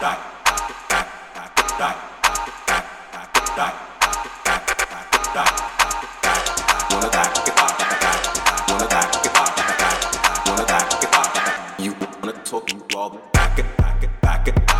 You wanna talk, you all back and back and back it.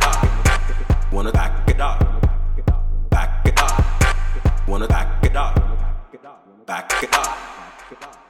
wanna back it up. Back it up.